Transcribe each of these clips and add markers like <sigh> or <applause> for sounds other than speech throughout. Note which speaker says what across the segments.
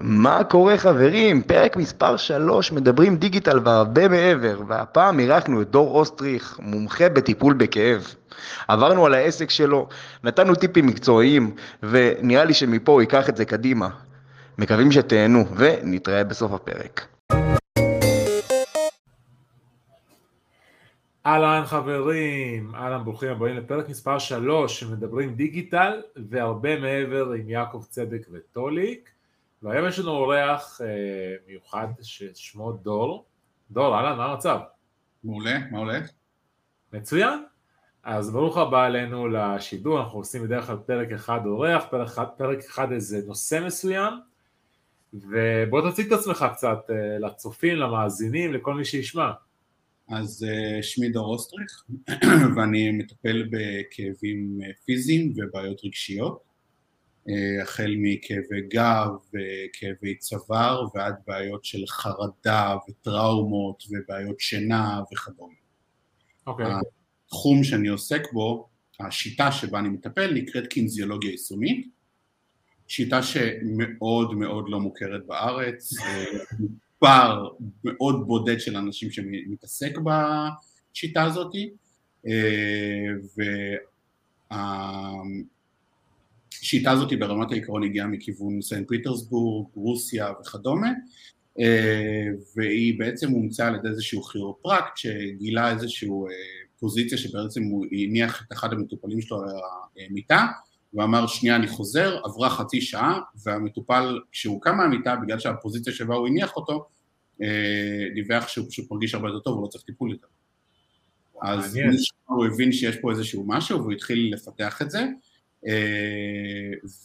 Speaker 1: מה קורה חברים? פרק מספר 3, מדברים דיגיטל והרבה מעבר, והפעם אירחנו את דור אוסטריך, מומחה בטיפול בכאב. עברנו על העסק שלו, נתנו טיפים מקצועיים, ונראה לי שמפה הוא ייקח את זה קדימה. מקווים שתהנו, ונתראה בסוף הפרק.
Speaker 2: אהלן חברים, אהלן ברוכים הבאים לפרק מספר 3 שמדברים דיגיטל והרבה מעבר עם יעקב צדק וטוליק והיום יש לנו אורח אה, מיוחד ששמו דור. דור, אהלן, מה המצב?
Speaker 3: מעולה, מה הולך?
Speaker 2: מצוין. אז ברוך הבא אלינו לשידור, אנחנו עושים בדרך כלל פרק אחד אורח, פרק אחד, פרק אחד איזה נושא מסוים ובוא תציג את עצמך קצת אה, לצופים, למאזינים, לכל מי שישמע.
Speaker 3: אז uh, שמי דור אוסטריך <clears throat> ואני מטפל בכאבים אה, פיזיים ובעיות רגשיות החל מכאבי גב וכאבי צוואר ועד בעיות של חרדה וטראומות ובעיות שינה וכדומה.
Speaker 2: אוקיי. Okay.
Speaker 3: התחום שאני עוסק בו, השיטה שבה אני מטפל נקראת קינזיולוגיה יישומית, שיטה שמאוד מאוד לא מוכרת בארץ, מספר מאוד בודד של אנשים שמתעסק בשיטה הזאת אה, והשיטה הזאת ברמת העיקרון הגיעה מכיוון סנט פיטרסבורג, רוסיה וכדומה אה, והיא בעצם הומצאה על ידי איזשהו כירופרקט שגילה איזשהו אה, פוזיציה שבעצם הוא הניח את אחד המטופלים שלו על המיטה ואמר שנייה אני חוזר, עברה חצי שעה והמטופל כשהוא קם מהמיטה בגלל שהפוזיציה שבה הוא הניח אותו אה, דיווח שהוא פשוט מרגיש הרבה יותר טוב, הוא לא צריך טיפול יותר. אז הוא הבין שיש פה איזשהו משהו והוא התחיל לפתח את זה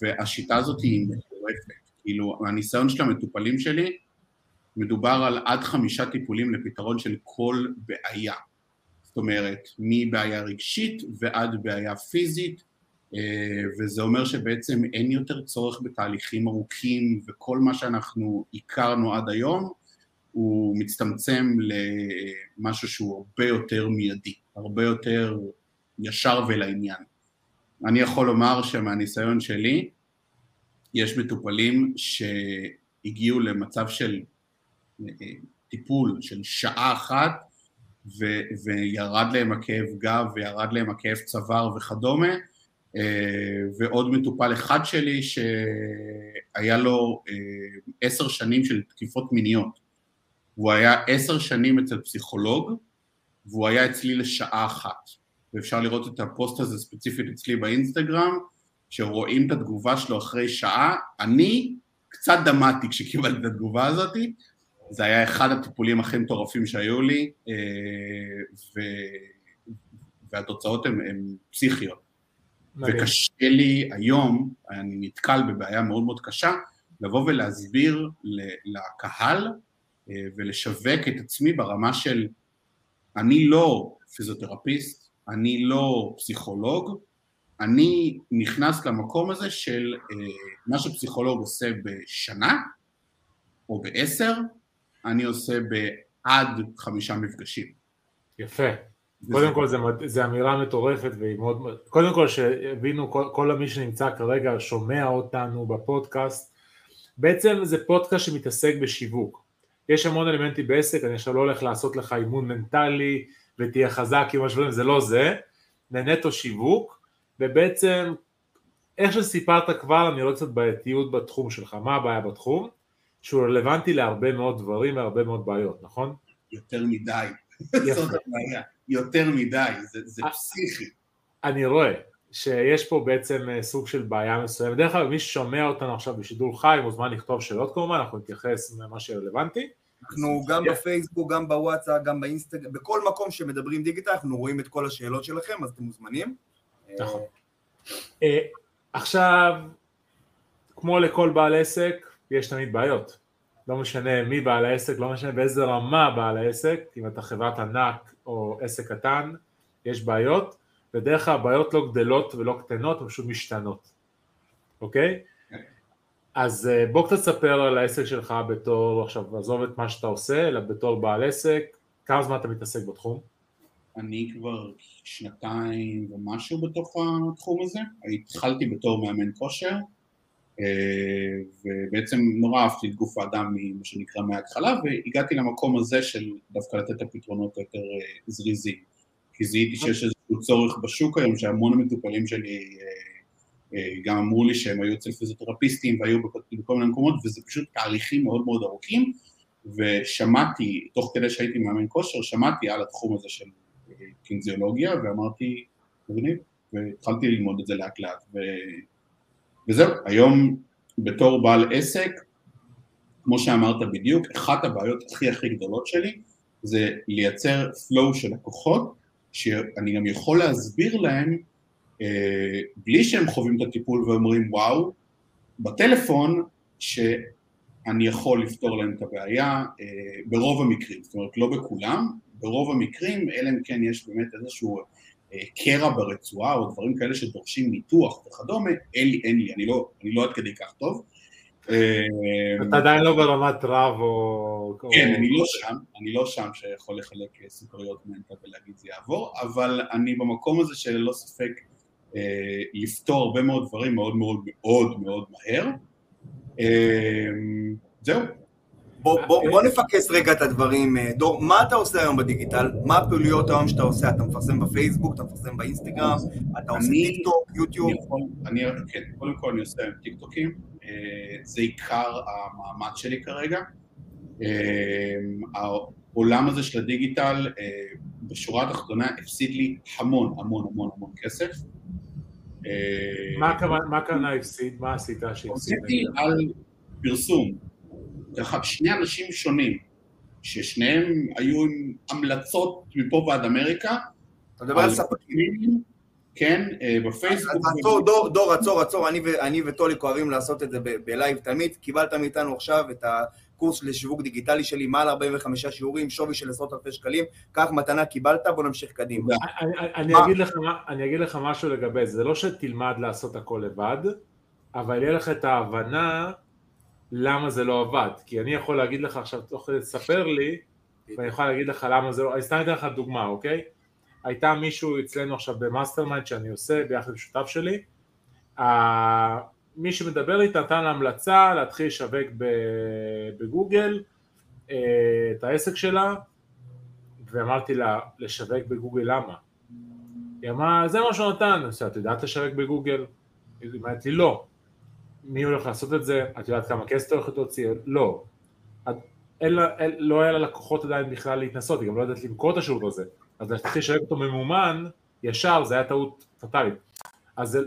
Speaker 3: והשיטה הזאת היא מטורפת, כאילו הניסיון של המטופלים שלי מדובר על עד חמישה טיפולים לפתרון של כל בעיה זאת אומרת, מבעיה רגשית ועד בעיה פיזית, אה, וזה אומר שבעצם אין יותר צורך בתהליכים ארוכים וכל מה שאנחנו הכרנו עד היום הוא מצטמצם למשהו שהוא הרבה יותר מיידי, הרבה יותר ישר ולעניין. אני יכול לומר שמהניסיון שלי יש מטופלים שהגיעו למצב של אה, טיפול של שעה אחת ו- וירד להם הכאב גב וירד להם הכאב צוואר וכדומה אה, ועוד מטופל אחד שלי שהיה לו אה, עשר שנים של תקיפות מיניות. והוא היה עשר שנים אצל פסיכולוג והוא היה אצלי לשעה אחת ואפשר לראות את הפוסט הזה ספציפית אצלי באינסטגרם שרואים את התגובה שלו אחרי שעה. אני קצת דמעתי כשקיבלתי את התגובה הזאת. זה היה אחד הטיפולים הכי מטורפים שהיו לי, אה, ו... והתוצאות הן פסיכיות. וקשה לי היום, אני נתקל בבעיה מאוד מאוד קשה, לבוא ולהסביר לקהל אה, ולשווק את עצמי ברמה של אני לא פיזיותרפיסט, אני לא פסיכולוג, אני נכנס למקום הזה של אה, מה שפסיכולוג עושה בשנה או בעשר, אני עושה בעד חמישה מפגשים.
Speaker 2: יפה. קודם כל זו אמירה מטורפת והיא מאוד, קודם כל שהבינו כל, כל מי שנמצא כרגע שומע אותנו בפודקאסט, בעצם זה פודקאסט שמתעסק בשיווק. יש המון אלמנטים בעסק, אני עכשיו לא הולך לעשות לך אימון מנטלי ותהיה חזק עם השבועים, זה לא זה, זה נטו שיווק, ובעצם איך שסיפרת כבר אני רואה קצת בעייתיות בתחום שלך, מה הבעיה בתחום? שהוא רלוונטי להרבה מאוד דברים והרבה מאוד בעיות, נכון?
Speaker 3: יותר מדי. זאת הבעיה. יותר מדי, זה, זה פסיכי.
Speaker 2: אני רואה שיש פה בעצם אה, סוג של בעיה מסוימת. בדרך כלל מי ששומע אותנו עכשיו בשידור חי מוזמן לכתוב שאלות כמובן, אנחנו נתייחס למה שרלוונטי.
Speaker 4: אנחנו גם בפייסבוק, גם בוואטסאפ, גם באינסטגרם, בכל מקום שמדברים דיגיטל, אנחנו רואים את כל השאלות שלכם, אז אתם מוזמנים.
Speaker 2: נכון. אה, עכשיו, כמו לכל בעל עסק, יש תמיד בעיות. לא משנה מי בעל העסק, לא משנה באיזה רמה בעל העסק, אם אתה חברת ענק או עסק קטן, יש בעיות, בדרך כלל הבעיות לא גדלות ולא קטנות, הן פשוט משתנות, אוקיי? אז אה, בוא קצת ספר על העסק שלך בתור, עכשיו עזוב את מה שאתה עושה, אלא בתור בעל עסק, כמה זמן אתה מתעסק בתחום?
Speaker 3: אני כבר שנתיים ומשהו בתוך התחום הזה, התחלתי בתור מאמן כושר, ובעצם נורא אהבתי את גוף האדם ממה שנקרא מההתחלה, והגעתי למקום הזה של דווקא לתת את הפתרונות היותר זריזים. כי זיהיתי שיש איזשהו צורך בשוק היום, שהמון המטופלים שלי גם אמרו לי שהם היו אצל פיזיותרפיסטים והיו בכל מיני מקומות, וזה פשוט תהליכים מאוד מאוד ארוכים, ושמעתי, תוך כדי שהייתי מאמן כושר, שמעתי על התחום הזה של קינזיולוגיה, ואמרתי, מגניב, והתחלתי ללמוד את זה לאט לאט, ו... וזהו, היום בתור בעל עסק, כמו שאמרת בדיוק, אחת הבעיות הכי הכי גדולות שלי זה לייצר flow של לקוחות, שאני גם יכול להסביר להם אה, בלי שהם חווים את הטיפול ואומרים וואו, בטלפון שאני יכול לפתור להם את הבעיה אה, ברוב המקרים, זאת אומרת לא בכולם, ברוב המקרים, אלא אם כן יש באמת איזשהו אה, קרע ברצועה או דברים כאלה שדורשים ניתוח וכדומה, אין לי, אין לי, אני לא, אני לא עד כדי כך טוב.
Speaker 2: אתה עדיין לא ברמת רב או...
Speaker 3: כן, אני לא שם, אני לא שם שיכול לחלק סוכריות מנטה ולהגיד זה יעבור, אבל אני במקום הזה שללא ספק אה, לפתור הרבה מאוד דברים מאוד מאוד מאוד מאוד מהר. אה, זהו.
Speaker 4: בוא, בוא, בוא נפקס רגע את הדברים. אה, דור, מה אתה עושה היום בדיגיטל? מה הפעילויות היום שאתה עושה? אתה מפרסם בפייסבוק, אתה מפרסם באינסטגרם, אתה עושה טיק טוק, יוטיוב?
Speaker 3: אני, אני, כן, קודם כל אני עושה טיק טוקים, זה עיקר המאמץ שלי כרגע. העולם הזה של הדיגיטל בשורה התחתונה הפסיד לי המון המון המון המון כסף.
Speaker 2: מה הכוונה הפסיד? מה עשית שהפסיד?
Speaker 3: עשיתי על פרסום. ככה שני אנשים שונים, ששניהם היו עם המלצות מפה ועד אמריקה.
Speaker 4: אתה מדבר על ספקים?
Speaker 3: כן, אה, בפייסבוק.
Speaker 4: עצור, דור, דור, עצור, עצור, אני וטוליק אוהבים לעשות את זה בלייב תמיד. קיבלת מאיתנו עכשיו את הקורס לשיווק דיגיטלי שלי, מעל 45 שיעורים, שווי של עשרות אלפי שקלים, קח מתנה קיבלת, בוא נמשיך קדימה.
Speaker 2: אני אגיד לך משהו לגבי זה, זה לא שתלמד לעשות הכל לבד, אבל יהיה לך את ההבנה למה זה לא עבד, כי אני יכול להגיד לך עכשיו, תוך כדי לספר לי, ואני יכול להגיד לך למה זה לא, אני סתם אתן לך דוגמה, אוקיי? הייתה מישהו אצלנו עכשיו ב mastermind שאני עושה ביחד עם שותף שלי, מי שמדבר איתה נתן המלצה להתחיל לשווק בגוגל אה, את העסק שלה ואמרתי לה לשווק בגוגל למה? היא אמרה זה מה שהוא נתן, אז את יודעת לשווק בגוגל? היא אמרת לי לא, מי הולך לעשות את זה? את יודעת כמה כסף אתה הולך להוציא? לא, את, אין לה, אין, לא היה לה לקוחות עדיין בכלל להתנסות, היא גם לא יודעת למכור את השירות הזה, אז להתחיל לשווק אותו ממומן ישר זה היה טעות פטאלית אז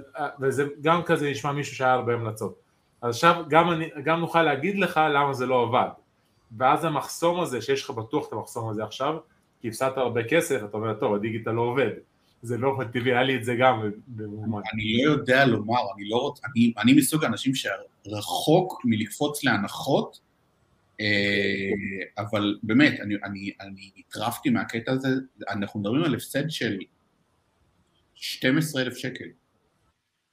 Speaker 2: וזה גם כזה נשמע מישהו שהיה הרבה המלצות. אז עכשיו גם, אני, גם נוכל להגיד לך למה זה לא עבד. ואז המחסום הזה, שיש לך בטוח את המחסום הזה עכשיו, כי הפסדת הרבה כסף, אתה אומר, טוב, הדיגיטל לא עובד. זה לא טבעי, היה לי את זה גם.
Speaker 3: אני לא יודע לומר, אני לא רוצה, אני, אני מסוג האנשים שרחוק מלקפוץ להנחות, אה, אבל באמת, אני, אני, אני הטרפתי מהקטע הזה, אנחנו מדברים על הפסד של 12,000 שקל.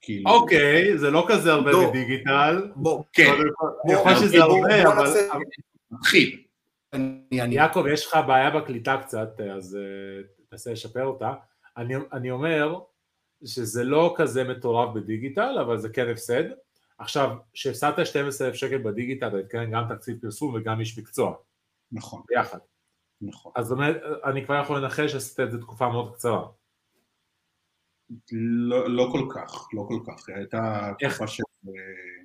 Speaker 2: כאילו... אוקיי, זה לא כזה הרבה בדיגיטל. בוא, כן. אני יכול שזה הרבה, אבל...
Speaker 3: מתחיל.
Speaker 2: יעקב, יש לך בעיה בקליטה קצת, אז אה, תנסה לשפר אותה. אני, אני אומר שזה לא כזה מטורף בדיגיטל, אבל זה כן הפסד. עכשיו, כשהפסדת 12,000 שקל בדיגיטל, אתה מתכוון גם תקציב פרסום וגם איש מקצוע.
Speaker 3: נכון.
Speaker 2: ביחד.
Speaker 3: נכון.
Speaker 2: אז באמת, אני כבר יכול לנחש שעשית את זה תקופה מאוד קצרה.
Speaker 3: לא, לא כל כך, לא כל כך, הייתה תקופה של... אה,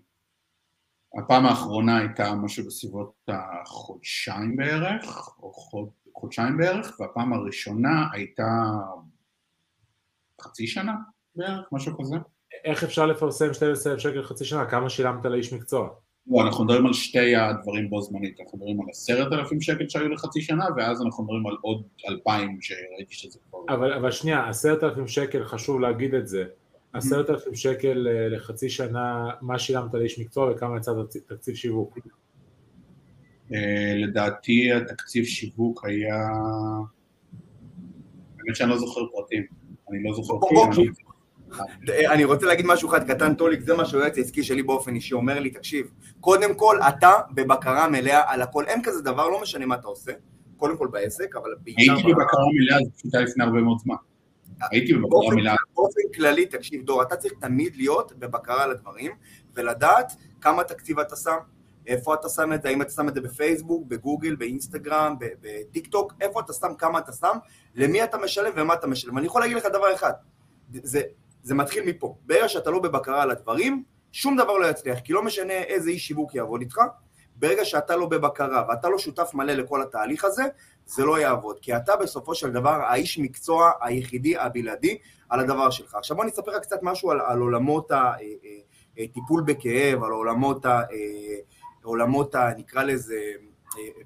Speaker 3: הפעם האחרונה הייתה משהו בסביבות החודשיים בערך, או חוד, חודשיים בערך, והפעם הראשונה הייתה חצי שנה בערך, משהו כזה.
Speaker 2: איך אפשר לפרסם 12,000 שקל חצי שנה? כמה שילמת לאיש מקצוע?
Speaker 3: לא, אנחנו מדברים על שתי הדברים בו זמנית, אנחנו מדברים על עשרת אלפים שקל שהיו לחצי שנה, ואז אנחנו מדברים על עוד אלפיים שראיתי שזה כבר...
Speaker 2: אבל, אבל שנייה, עשרת אלפים שקל, חשוב להגיד את זה, עשרת אלפים שקל אה, לחצי שנה, מה שילמת לאיש מקצוע וכמה יצא תקציב שיווק?
Speaker 3: אה, לדעתי התקציב שיווק היה... האמת שאני לא זוכר פרטים, אני לא זוכר פרטים.
Speaker 4: אני רוצה להגיד משהו אחד קטן, טוליק, זה מה שהיועץ העסקי שלי באופן אישי אומר לי, תקשיב, קודם כל אתה בבקרה מלאה על הכל, אין כזה דבר, לא משנה מה אתה עושה, קודם כל בעסק, אבל
Speaker 3: בעיקר... הייתי בבקרה מלאה, זה פשוט היה לפני הרבה מאוד זמן. הייתי בבקרה מלאה.
Speaker 4: באופן כללי, תקשיב דור, אתה צריך תמיד להיות בבקרה על הדברים, ולדעת כמה תקציב אתה שם, איפה אתה שם את זה, האם אתה שם את זה בפייסבוק, בגוגל, באינסטגרם, בטיק טוק, איפה אתה שם, כמה אתה שם, למי אתה משלם ומה אתה משלם. אני יכול להגיד לך דבר אחד, זה, זה מתחיל מפה. ברגע שאתה לא בבקרה על הדברים, שום דבר לא יצליח, כי לא משנה איזה איש שיווק יעבוד איתך, ברגע שאתה לא בבקרה ואתה לא שותף מלא לכל התהליך הזה, זה לא יעבוד, כי אתה בסופו של דבר האיש מקצוע היחידי, הבלעדי, על הדבר שלך. עכשיו בוא אני אספר לך קצת משהו על, על עולמות הטיפול אה, אה, אה, בכאב, על עולמות, ה, עולמות ה, נקרא לזה,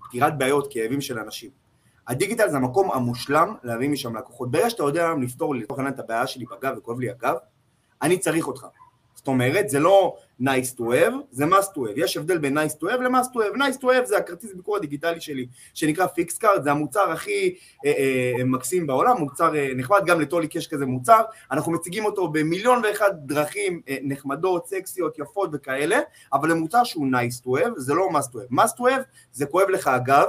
Speaker 4: פתירת בעיות, כאבים של אנשים. הדיגיטל זה המקום המושלם להביא משם לקוחות. ברגע שאתה יודע לפתור לי, לצורך העניין, את הבעיה שלי בגב וכואב לי הגב, אני צריך אותך. זאת אומרת, זה לא nice to have, זה must to have. יש הבדל בין nice to have ל-must to have. nice to have זה הכרטיס ביקור הדיגיטלי שלי, שנקרא פיקס קארד, זה המוצר הכי אה, אה, מקסים בעולם, מוצר אה, נחמד, גם לטוליק יש כזה מוצר, אנחנו מציגים אותו במיליון ואחד דרכים אה, נחמדות, סקסיות, יפות וכאלה, אבל זה מוצר שהוא nice to have, זה לא must to have. must to have זה כואב לך הגב,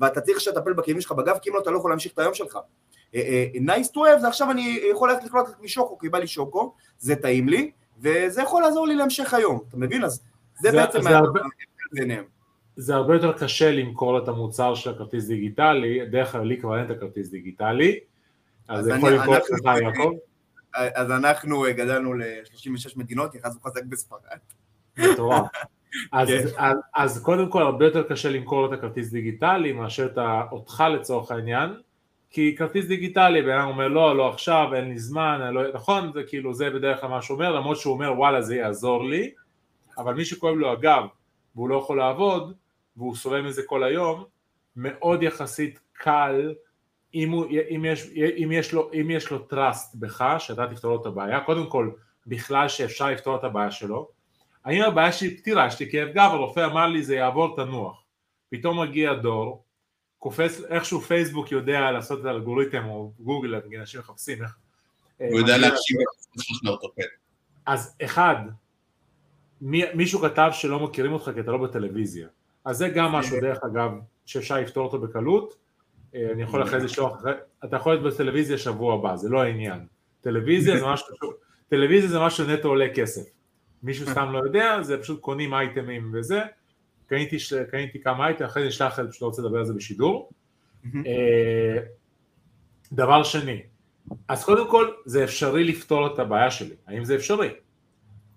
Speaker 4: ואתה צריך שתטפל בכאבים שלך בגב, כי אם לא אתה לא יכול להמשיך את היום שלך. אה, אה, nice to have זה עכשיו אני יכול ללכת לקנות משוקו, כי בא לי שוקו, זה טעים לי, וזה יכול לעזור לי להמשך היום, אתה מבין? אז זה, זה בעצם
Speaker 2: זה הרבה, ביניהם. זה הרבה יותר קשה למכור את המוצר של הכרטיס דיגיטלי, דרך כלל לי כבר אין את הכרטיס דיגיטלי, אז זה יכול למכור אצלך יעקב.
Speaker 4: אז אנחנו גדלנו ל-36 מדינות, נכנסנו חזק בספרד.
Speaker 2: מטורף. אז, כן. אז, אז קודם כל הרבה יותר קשה למכור את הכרטיס דיגיטלי מאשר את אותך לצורך העניין, כי כרטיס דיגיטלי, בן אדם אומר לא, לא עכשיו, אין לי זמן, לא... נכון, זה כאילו, זה בדרך כלל מה שהוא אומר, למרות שהוא אומר וואלה זה יעזור לי, אבל מי שכואב לו הגב והוא לא יכול לעבוד, והוא סובל מזה כל היום, מאוד יחסית קל, אם, הוא, אם, יש, אם, יש לו, אם יש לו trust בך, שאתה תפתור לו את הבעיה, קודם כל, בכלל שאפשר לפתור את הבעיה שלו, האם הבעיה שלי פתירה, יש לי כאב גב, הרופא אמר לי זה יעבור תנוח, פתאום מגיע דור, קופץ, איכשהו פייסבוק יודע לעשות את האלגוריתם, או גוגל, אנשים מחפשים איך...
Speaker 3: אה, הוא יודע להקשיב לאורתופד.
Speaker 2: אז אחד, מי, מישהו כתב שלא מכירים אותך כי אתה לא בטלוויזיה. אז זה גם משהו, כן. דרך אגב, שאפשר לפתור אותו בקלות. אה, אני יכול אחרי זה לשלוח, אתה יכול להיות בטלוויזיה שבוע הבא, זה לא העניין. טלוויזיה זה משהו, טלוויזיה זה משהו נטו עולה כסף. מישהו סתם לא יודע, זה פשוט קונים אייטמים וזה. קניתי, קניתי כמה אייטם, אחרי זה נשלח לך, פשוט לא רוצה לדבר על זה בשידור. אה, דבר שני, אז קודם כל זה אפשרי לפתור את הבעיה שלי, האם זה אפשרי?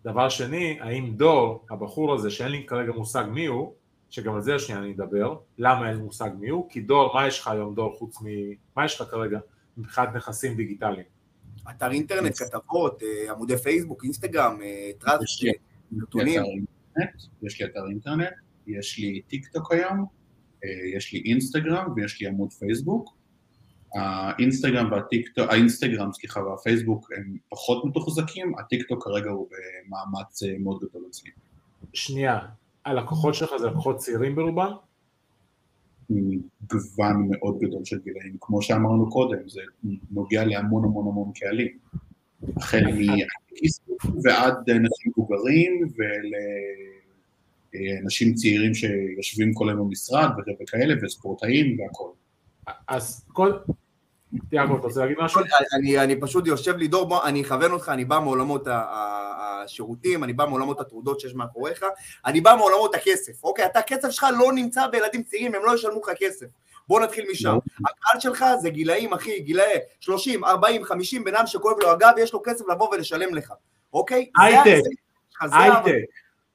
Speaker 2: דבר שני, האם דור, הבחור הזה שאין לי כרגע מושג מי הוא, שגם על זה השנייה אני אדבר, למה אין מושג מי הוא? כי דור, מה יש לך היום דור חוץ מ... מה יש לך כרגע מבחינת נכסים דיגיטליים?
Speaker 4: אתר אינטרנט, כתבות, אה, עמודי פייסבוק, אינסטגרם, אה, טראסט, נתונים.
Speaker 3: יש לי אתר אינטרנט, יש לי טיק טוק היום, אה, יש לי אינסטגרם ויש לי עמוד פייסבוק. האינסטגרם והטיק טוק, האינסטגרם סליחה והפייסבוק הם פחות מתוחזקים, הטיק טוק כרגע הוא במאמץ אה, מאוד גדול אצלי.
Speaker 2: שנייה, הלקוחות שלך זה לקוחות צעירים ברובם?
Speaker 3: מגוון מאוד גדול של גילאים, כמו שאמרנו קודם, זה נוגע להמון המון המון קהלים. החל <laughs> מהקיסטוק ועד אנשים מבוגרים ול... אנשים צעירים שיושבים כל היום במשרד וכאלה, וספורטאים והכל.
Speaker 2: אז כל... יעקב, אתה רוצה להגיד משהו?
Speaker 4: אני, אני פשוט יושב לי דור, בוא, אני אכוון אותך, אני בא מעולמות השירותים, אני בא מעולמות התעודות שיש מאחוריך, אני בא מעולמות הכסף, אוקיי? אתה, הכסף שלך לא נמצא בילדים צעירים, הם לא ישלמו לך כסף. בוא נתחיל משם. הקהל שלך זה גילאים, אחי, גילאי 30, 40, 50, בן אדם שכואב לו הגב, יש לו כסף לבוא ולשלם לך, אוקיי?
Speaker 2: הייטק, הייטק.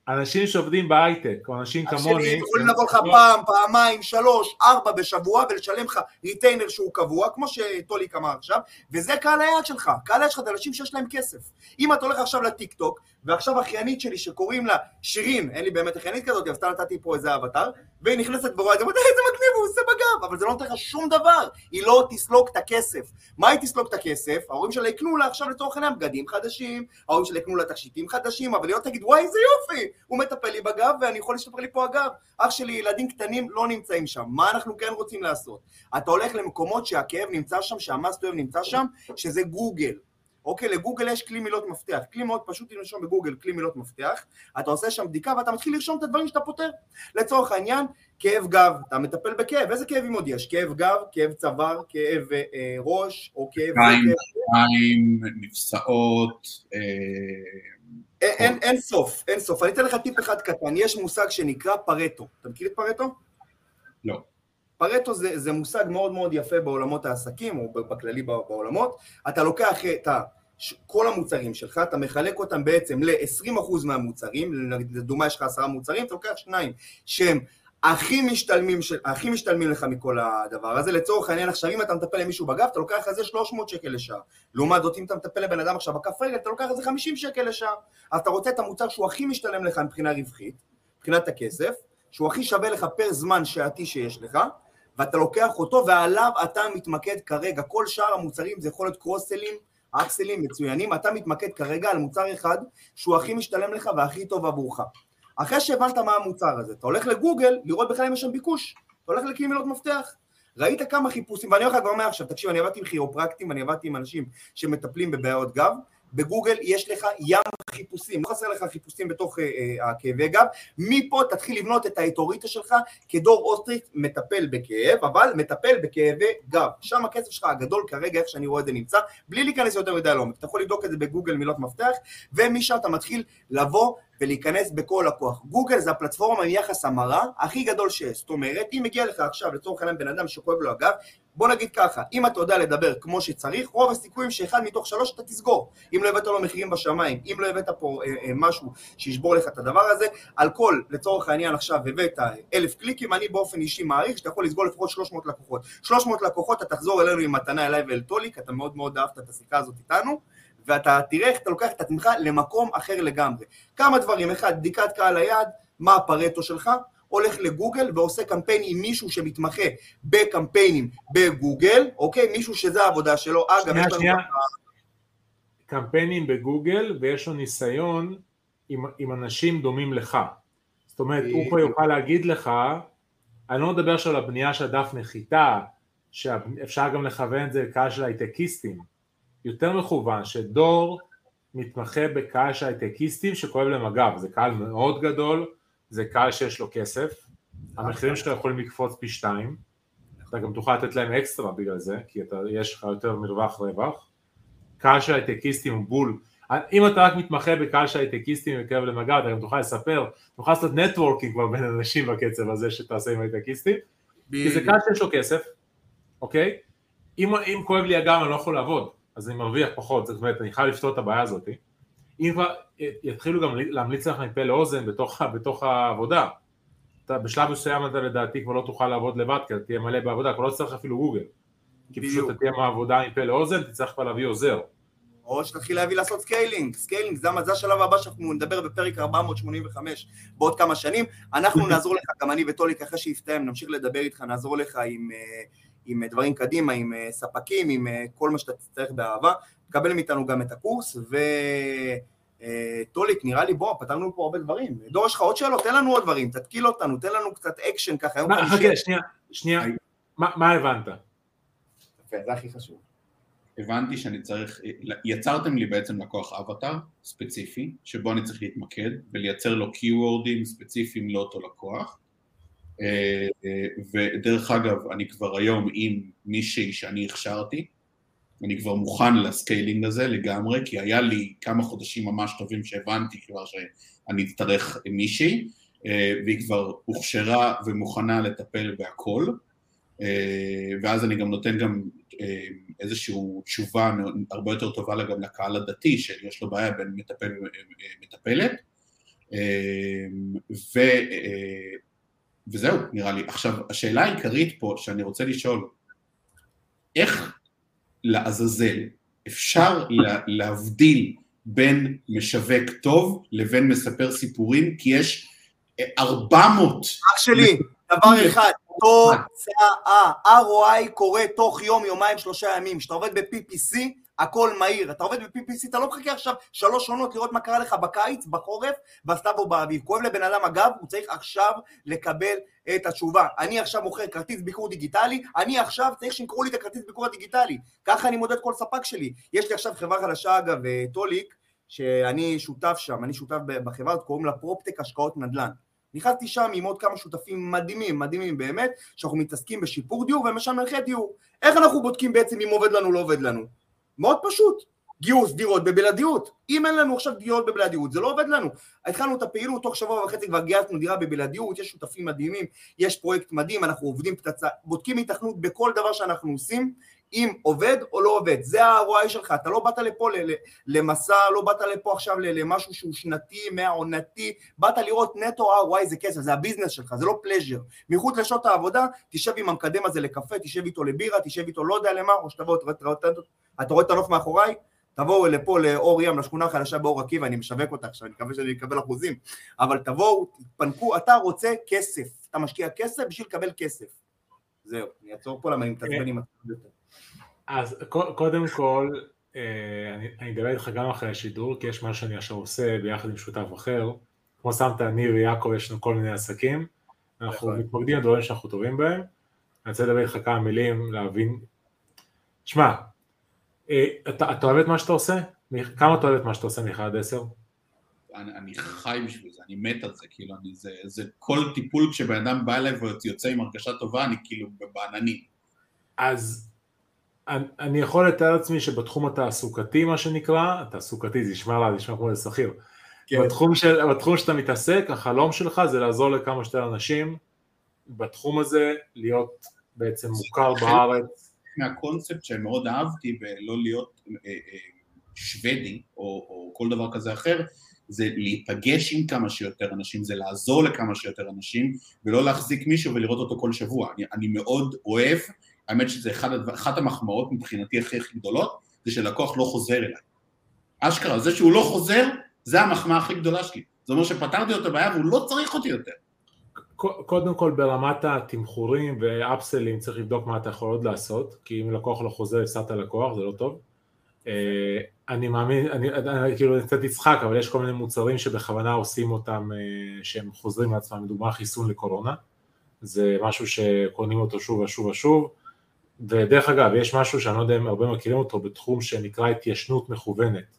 Speaker 2: אנשים שעובדים בהייטק, או אנשים כמוני... השני
Speaker 4: יכולים לבוא לך פעם, פעמיים, שלוש, ארבע בשבוע ולשלם לך retainer שהוא קבוע, כמו שטוליק אמר עכשיו, וזה קהל היעד שלך. קהל היעד שלך זה אנשים שיש להם כסף. אם אתה הולך עכשיו לטיק טוק, ועכשיו אחיינית שלי שקוראים לה שירין, אין לי באמת אחיינית כזאת, אבל סתם נתתי פה איזה אבטר, והיא נכנסת ורואה את זה, ואומרת, איזה מגניב, הוא עושה בגב, אבל זה לא נותן לך שום דבר, היא לא תסלוק את הכסף. מה היא תסלוק את הכסף? ההורים שלה יקנו לה עכשיו לצורך העניין בגדים חדשים, ההורים שלה יקנו לה תכשיטים חדשים, אבל היא לא תגיד, וואי, איזה יופי, הוא מטפל לי בגב ואני יכול להשתפר לי פה הגב. אח שלי, ילדים קטנים לא נמצאים שם. מה אנחנו כן רוצים לעשות? אתה הולך למקומות שהכאב נמצא שם, שהמאסטר נמצא שם, שזה גוגל. אוקיי, לגוגל יש כלי מילות מפתח, כלי מאוד פשוט לרשום בגוגל כלי מילות מפתח, אתה עושה שם בדיקה ואתה מתחיל לרשום את הדברים שאתה פותר. לצורך העניין, כאב גב, אתה מטפל בכאב, איזה כאבים עוד יש? כאב גב, כאב צוואר, כאב אה, ראש, או כאב...
Speaker 3: מים, נפסעות, אה,
Speaker 4: אין, אין, אין סוף, אין סוף. אני אתן לך טיפ אחד קטן, יש מושג שנקרא פרטו. אתה מכיר את פרטו?
Speaker 3: לא.
Speaker 4: פרטו זה, זה מושג מאוד מאוד יפה בעולמות העסקים, או בכללי בעולמות. אתה לוקח את ה... כל המוצרים שלך, אתה מחלק אותם בעצם ל-20% מהמוצרים, לדוגמה יש לך עשרה מוצרים, אתה לוקח שניים שהם הכי משתלמים, הכי משתלמים לך מכל הדבר הזה, לצורך העניין עכשיו אם אתה מטפל למישהו בגב, אתה לוקח על זה 300 שקל לשעה, לעומת זאת אם אתה מטפל לבן אדם עכשיו בכף רגל, אתה לוקח על זה 50 שקל לשעה, אז אתה רוצה את המוצר שהוא הכי משתלם לך מבחינה רווחית, מבחינת הכסף, שהוא הכי שווה לך פר זמן שעתי שיש לך, ואתה לוקח אותו ועליו אתה מתמקד כרגע, כל שאר המוצרים זה יכול להיות קרוסלים, אקסלים מצוינים, אתה מתמקד כרגע על מוצר אחד שהוא הכי משתלם לך והכי טוב עבורך. אחרי שהבנת מה המוצר הזה, אתה הולך לגוגל לראות בכלל אם יש שם ביקוש, אתה הולך לחקר מילות מפתח. ראית כמה חיפושים, ואני אומר לך כבר מעכשיו, תקשיב, אני עבדתי עם כירופרקטים, אני עבדתי עם אנשים שמטפלים בבעיות גב, בגוגל יש לך ים חיפושים, לא חסר לך חיפושים בתוך אה, אה, הכאבי גב, מפה תתחיל לבנות את האוטוריטה שלך כדור אוסטריך מטפל בכאב, אבל מטפל בכאבי גב, שם הכסף שלך הגדול כרגע, איך שאני רואה את זה נמצא, בלי להיכנס יותר מדי לעומק, אתה יכול לבדוק את זה בגוגל מילות מפתח, ומשם אתה מתחיל לבוא ולהיכנס בכל הכוח. גוגל זה הפלטפורמה עם יחס המרה הכי גדול שיש. זאת אומרת, אם מגיע לך עכשיו לצורך העניין בן אדם שכואב לו הגב, בוא נגיד ככה, אם אתה יודע לדבר כמו שצריך, רוב הסיכויים שאחד מתוך שלוש אתה תסגור. אם לא הבאת לו מחירים בשמיים, אם לא הבאת פה אה, אה, משהו שישבור לך את הדבר הזה, על כל, לצורך העניין עכשיו הבאת אלף קליקים, אני באופן אישי מעריך שאתה יכול לסגור לפחות 300 לקוחות. 300 לקוחות, אתה תחזור אלינו עם מתנה אליי ואל טוליק, אתה מאוד מאוד אהבת את השיחה הזאת איתנו. ואתה תראה איך אתה לוקח את עצמך למקום אחר לגמרי. כמה דברים, אחד, בדיקת קהל היעד, מה הפרטו שלך, הולך לגוגל ועושה קמפיין עם מישהו שמתמחה בקמפיינים בגוגל, אוקיי? מישהו שזה העבודה שלו. אגב,
Speaker 2: שנייה, שנייה. קמפיינים בגוגל ויש לו ניסיון עם, עם אנשים דומים לך. זאת אומרת, הוא פה יוכל להגיד לך, אני לא מדבר עכשיו על הבנייה של דף נחיתה, שאפשר גם לכוון את זה לקהל של הייטקיסטים. יותר מכוון, שדור מתמחה בקהל של הייטקיסטים שכואב להם הגב, זה קהל מאוד גדול, זה קהל שיש לו כסף, המחירים שלך יכולים לקפוץ פי שתיים, אתה גם תוכל לתת להם אקסטרה בגלל זה, כי אתה, יש לך יותר מרווח רווח, קהל של הייטקיסטים הוא בול, אם אתה רק מתמחה בקהל של הייטקיסטים וכאבי גב, אתה גם תוכל לספר, תוכל לעשות networking כבר בין אנשים בקצב הזה שתעשה עם הייטקיסטים, כי זה קהל שיש לו כסף, אוקיי? אם, אם כואב לי הגב אני לא יכול לעבוד, אז אני מרוויח פחות, זאת אומרת, אני חייב לפתור את הבעיה הזאת. אם כבר יתחילו גם להמליץ לך מפה לאוזן בתוך, בתוך העבודה, אתה בשלב מסוים אתה לדעתי כבר לא תוכל לעבוד לבד, כי אתה תהיה מלא בעבודה, כבר לא צריך אפילו גוגל. כי פשוט אתה תהיה מהעבודה מפה לאוזן, תצטרך כבר להביא עוזר.
Speaker 4: או שתתחיל להביא לעשות scaling, scaling זה, זה השלב הבא שאנחנו נדבר בפרק 485 בעוד כמה שנים, אנחנו <laughs> נעזור לך, גם אני וטוליק אחרי שיסתיים, נמשיך לדבר איתך, נעזור לך עם, אה, עם דברים קדימה, עם אה, ספקים, עם אה, כל מה שאתה תצטרך באהבה, תקבל מאיתנו גם את הקורס, וטוליק, אה, נראה לי בוא, פתרנו פה הרבה דברים. דור, יש לך עוד שאלות? תן לנו עוד דברים, תתקיל אותנו, תן לנו קצת אקשן ככה.
Speaker 2: מה, חכה, שנייה, שנייה, מה, מה הבנת?
Speaker 4: יפה, זה הכי חשוב.
Speaker 3: הבנתי שאני צריך, יצרתם לי בעצם לקוח אבטאר ספציפי, שבו אני צריך להתמקד ולייצר לו keyword ים ספציפיים לאותו לקוח. אה, אה, ודרך אגב, אני כבר היום עם מישהי שאני הכשרתי, אני כבר מוכן ל scaling הזה לגמרי, כי היה לי כמה חודשים ממש טובים שהבנתי כבר שאני אצטרך מישהי, אה, והיא כבר הוכשרה ומוכנה לטפל בהכל, ואז אני גם נותן גם איזושהי תשובה הרבה יותר טובה גם לקהל הדתי, שיש לו בעיה בין מטפל ומטפלת, ו... וזהו, נראה לי. עכשיו, השאלה העיקרית פה שאני רוצה לשאול, איך לעזאזל אפשר לה, להבדיל בין משווק טוב לבין מספר סיפורים, כי יש 400...
Speaker 4: אח שלי, דבר אחד, תוצאה, ROI קורה תוך יום, יומיים, שלושה ימים. כשאתה עובד ב-PPC, הכל מהיר. אתה עובד ב-PPC, אתה לא מחכה עכשיו שלוש עונות לראות מה קרה לך בקיץ, בחורף, בסתיו או באביב. כואב לבן אדם אגב, הוא צריך עכשיו לקבל את התשובה. אני עכשיו מוכר כרטיס ביקור דיגיטלי, אני עכשיו צריך שימכרו לי את הכרטיס ביקור הדיגיטלי. ככה אני מודד כל ספק שלי. יש לי עכשיו חברה חדשה אגב, אה, טוליק, שאני שותף שם, אני שותף בחברה הזאת, קוראים לה פרופטק השקעות נדל"ן. נכנסתי שם עם עוד כמה שותפים מדהימים, מדהימים באמת, שאנחנו מתעסקים בשיפור דיור ומשמרכי דיור. איך אנחנו בודקים בעצם אם עובד לנו או לא עובד לנו? מאוד פשוט. גיוס דירות בבלעדיות. אם אין לנו עכשיו דירות בבלעדיות, זה לא עובד לנו. התחלנו את הפעילות, תוך שבוע וחצי כבר גייסנו דירה בבלעדיות, יש שותפים מדהימים, יש פרויקט מדהים, אנחנו עובדים פצצה, בודקים התכנות בכל דבר שאנחנו עושים, אם עובד או לא עובד, זה ה-ROI שלך, אתה לא באת לפה למסע, לא באת לפה עכשיו למשהו שהוא שנתי, מהעונתי, באת לראות נטו ROI זה כסף, זה הביזנס שלך, זה לא פלז'ר. מחוץ לשעות העבודה, תשב עם המקדם הזה לקפה, תשב איתו לבירה, תשב איתו לא יודע למה, או שתבוא, אתה רואה את הנוף מאחוריי? תבואו לפה לאור ים, לשכונה החדשה באור עקיבא, אני משווק אותה עכשיו, אני מקווה שאני אקבל אחוזים, אבל תבואו, תתפנקו, אתה רוצה כסף, אתה משקיע כסף בשביל לקבל כסף. זהו, אני אעצור פה למה אני מתעצבן עם עצמי.
Speaker 2: אז קודם כל, אה, אני אדבר איתך גם אחרי השידור, כי יש מה שאני עכשיו עושה ביחד עם שותף אחר. כמו שמת, אני ויעקב, יש לנו כל מיני עסקים, אנחנו נכון. מתמקדים על דברים שאנחנו טובים בהם. אני רוצה לדבר איתך כמה מילים, להבין. שמע, אה, אתה, אתה אוהב את מה שאתה עושה? כמה אתה אוהב את מה שאתה עושה מ-1 עד 10?
Speaker 3: אני, אני חי בשביל זה, אני מת על זה, כאילו, אני, זה, זה כל טיפול כשבן אדם בא אליי ויוצא עם הרגשה טובה, אני כאילו בעננים.
Speaker 2: אז אני יכול לתאר לעצמי שבתחום התעסוקתי, מה שנקרא, התעסוקתי זה נשמע לה, נשמע כמו שכיר, כן. בתחום, של, בתחום שאתה מתעסק, החלום שלך זה לעזור לכמה שיותר אנשים בתחום הזה, להיות בעצם מוכר בארץ.
Speaker 3: מהקונספט שמאוד אהבתי ולא להיות אה, אה, שוודי או, או כל דבר כזה אחר, זה להיפגש עם כמה שיותר אנשים, זה לעזור לכמה שיותר אנשים ולא להחזיק מישהו ולראות אותו כל שבוע. אני, אני מאוד אוהב האמת שזה אחד, אחת המחמאות מבחינתי הכי הכי גדולות, זה שלקוח לא חוזר אליי. אשכרה, זה שהוא לא חוזר, זה המחמאה הכי גדולה שלי. זה אומר שפתרתי לו את הבעיה והוא לא צריך אותי יותר.
Speaker 2: קודם כל ברמת התמחורים ואפסלים צריך לבדוק מה אתה יכול עוד לעשות, כי אם לקוח לא חוזר הפסדת לקוח, זה לא טוב. אה, אני מאמין, אני, אני כאילו קצת אצחק, אבל יש כל מיני מוצרים שבכוונה עושים אותם אה, שהם חוזרים לעצמם, לדוגמה חיסון לקורונה, זה משהו שקונים אותו שוב ושוב ושוב, ודרך אגב, יש משהו שאני לא יודע אם הרבה מכירים אותו בתחום שנקרא התיישנות מכוונת.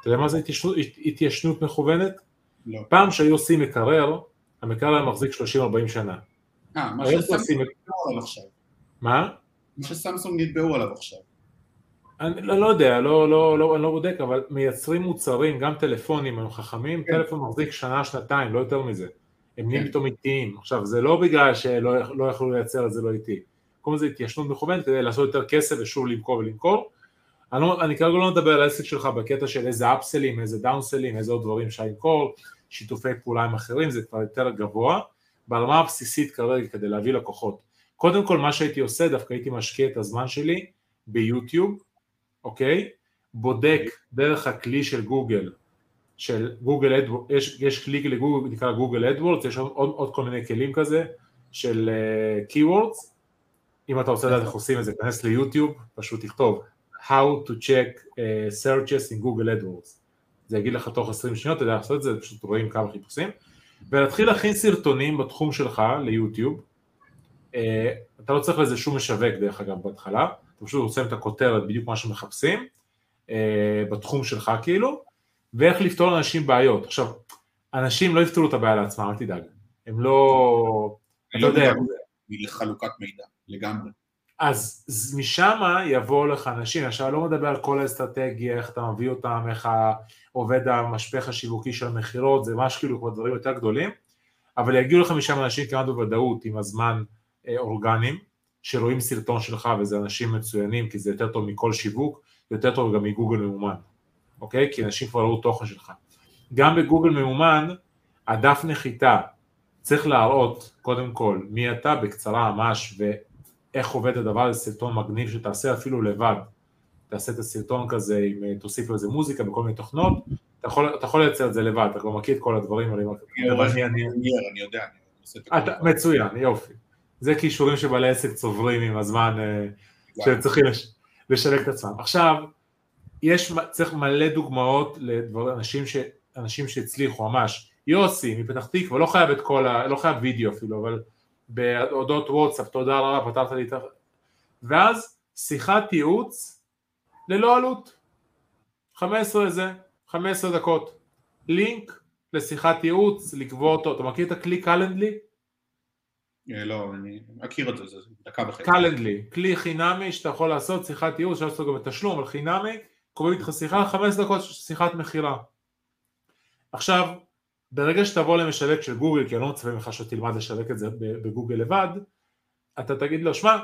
Speaker 2: אתה יודע מה זה התיישנות, התיישנות מכוונת?
Speaker 3: לא.
Speaker 2: פעם שהיו עושים מקרר, המקרר היה מחזיק 30-40 שנה.
Speaker 3: אה, מה שסמסונג נתבעו עליו עכשיו.
Speaker 2: מה?
Speaker 3: מה שסמסונג נתבעו עליו עכשיו.
Speaker 2: אני לא, לא יודע, לא, לא, לא, אני לא בודק, אבל מייצרים מוצרים, גם טלפונים הם חכמים, כן. טלפון מחזיק שנה, שנתיים, לא יותר מזה. הם נהיים כן. פתאום איטיים. עכשיו, זה לא בגלל שלא לא יכלו לייצר את זה לא איטי. קוראים לזה התיישנות מכוונת כדי לעשות יותר כסף ושוב למכור ולמכור. אני, לא, אני כרגע לא מדבר על העסק שלך בקטע של איזה אפסלים, איזה דאונסלים, איזה עוד דברים אפשר למכור, שיתופי פעולה עם אחרים, זה כבר יותר גבוה. ברמה הבסיסית כרגע כדי להביא לקוחות. קודם כל מה שהייתי עושה, דווקא הייתי משקיע את הזמן שלי ביוטיוב, אוקיי? בודק דרך הכלי של גוגל, של Google AdWords, יש, יש כלי לגוגל, נקרא Google AdWords, יש עוד, עוד כל מיני כלים כזה של uh, keywords, אם אתה רוצה לדעת איך עושים את זה, תכנס ליוטיוב, פשוט תכתוב How to check uh, searches in Google AdWords. זה יגיד לך תוך 20 שניות, אתה יודע לעשות את זה, פשוט רואים כמה חיפושים. ולהתחיל להכין סרטונים בתחום שלך ליוטיוב. Uh, אתה לא צריך לזה שום משווק דרך אגב בהתחלה, אתה פשוט רוצה את הכותרת, בדיוק מה שמחפשים, uh, בתחום שלך כאילו, ואיך לפתור לאנשים בעיות. עכשיו, אנשים לא יפתרו את הבעיה לעצמם, אל תדאג. הם לא...
Speaker 3: אתה לא יודע... לחלוקת מידע. לגמרי.
Speaker 2: אז משם יבואו לך אנשים, עכשיו לא מדבר על כל האסטרטגיה, איך אתה מביא אותם, איך עובד המשפך השיווקי של המכירות, זה ממש כאילו כבר דברים יותר גדולים, אבל יגיעו לך משם אנשים כמעט בוודאות עם הזמן אה, אורגנים, שרואים סרטון שלך וזה אנשים מצוינים, כי זה יותר טוב מכל שיווק, יותר טוב גם מגוגל ממומן, אוקיי? כי אנשים כבר ראו תוכן שלך. גם בגוגל ממומן, הדף נחיתה צריך להראות קודם כל מי אתה בקצרה ממש איך עובד הדבר הזה, סרטון מגניב שתעשה אפילו לבד, תעשה את הסרטון כזה, אם אה, תוסיף לזה מוזיקה בכל מיני תוכנות, אתה יכול, אתה יכול לייצר את זה לבד, אתה כבר מכיר את כל הדברים.
Speaker 3: אני יודע,
Speaker 2: אני מצוין, יופי. זה כישורים שבעלי עסק צוברים עם הזמן אה, שהם צריכים לשווק את עצמם. עכשיו, יש, צריך מלא דוגמאות לאנשים אנשים שהצליחו ממש. יוסי מפתח תקווה, לא חייב את כל ה... לא חייב וידאו אפילו, אבל בהודעות וואטסאפ, תודה רבה, פתרת לי את ה... ואז שיחת ייעוץ ללא עלות, 15 זה, 15 דקות, לינק לשיחת ייעוץ, לקבוע אותו, אתה מכיר את הכלי קלנדלי?
Speaker 3: אה, לא, אני מכיר את זה, זה דקה וחצי.
Speaker 2: קלנדלי, כלי חינמי שאתה יכול לעשות שיחת ייעוץ, אפשר לעשות גם בתשלום, אבל חינמי, קובעים איתך שיחה, חמש דקות שיחת מכירה. עכשיו, ברגע שתבוא למשווק של גוגל, כי אני לא מצפה ממך שתלמד לשווק את זה בגוגל לבד, אתה תגיד לו, שמע,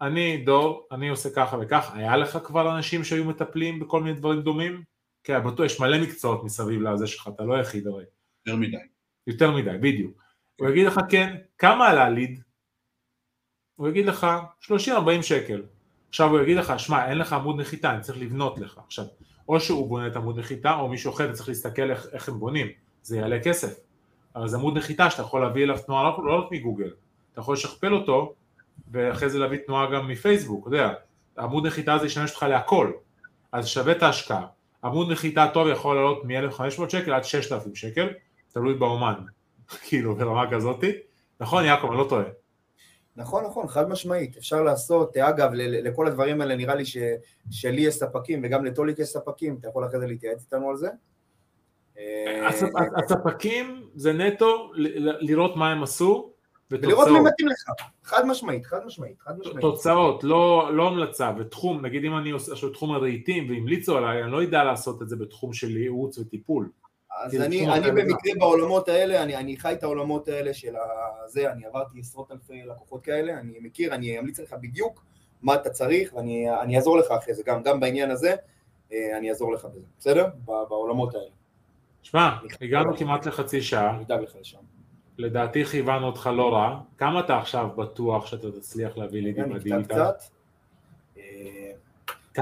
Speaker 2: אני דור, אני עושה ככה וכך, היה לך כבר אנשים שהיו מטפלים בכל מיני דברים דומים? כן, בטוח, יש מלא מקצועות מסביב לזה שלך, אתה לא היחיד הרי.
Speaker 3: יותר מדי.
Speaker 2: יותר מדי, בדיוק. הוא יגיד לך כן, כמה עלה ליד? הוא יגיד לך 30-40 שקל. עכשיו הוא יגיד לך, שמע, אין לך עמוד נחיתה, אני צריך לבנות לך. עכשיו, או שהוא בונה את עמוד נחיתה, או מישהו אחר צריך להסתכל איך, איך הם בונים, זה יעלה כסף. אבל זה עמוד נחיתה שאתה יכול להביא אליו תנועה לא, לא רק מגוגל, אתה יכול לשכפל אותו, ואחרי זה להביא תנועה גם מפייסבוק, אתה יודע, עמוד נחיתה הזה ישמש אותך להכל, אז שווה את ההשקעה. עמוד נחיתה טוב יכול לעלות מ-1,500 שקל עד 6,000 שקל, תלוי באומן, <laughs> כאילו ברמה כזאתי, נכון יעקב, אני לא טועה.
Speaker 4: נכון, נכון, חד משמעית, אפשר לעשות, אגב, לכל הדברים האלה נראה לי שלי יש ספקים וגם לטוליק יש ספקים, אתה יכול אחרי זה להתייעץ איתנו על זה.
Speaker 2: אה, הספקים זה נטו לראות מה הם עשו
Speaker 4: ולראות מי מתאים לך, חד משמעית, חד משמעית, חד משמעית.
Speaker 2: תוצאות, לא, לא המלצה, ותחום, נגיד אם אני עושה עכשיו תחום הרהיטים והמליצו עליי, אני לא יודע לעשות את זה בתחום של ייעוץ וטיפול.
Speaker 4: אז אני, אני במקרה בעולמות האלה, אני, אני חי את העולמות האלה של הזה, אני עברתי עשרות אלפי לקוחות כאלה, אני מכיר, אני אמליץ לך בדיוק מה אתה צריך, ואני אעזור לך אחרי זה, גם, גם בעניין הזה, אה, אני אעזור לך בזה, בסדר? בעולמות האלה.
Speaker 2: שמע, הגענו כמעט לחצי שעה. לדעתי כיוונו אותך לא רע. כמה אתה עכשיו בטוח שאתה תצליח להביא לידים
Speaker 4: בדיגיטל? קצת.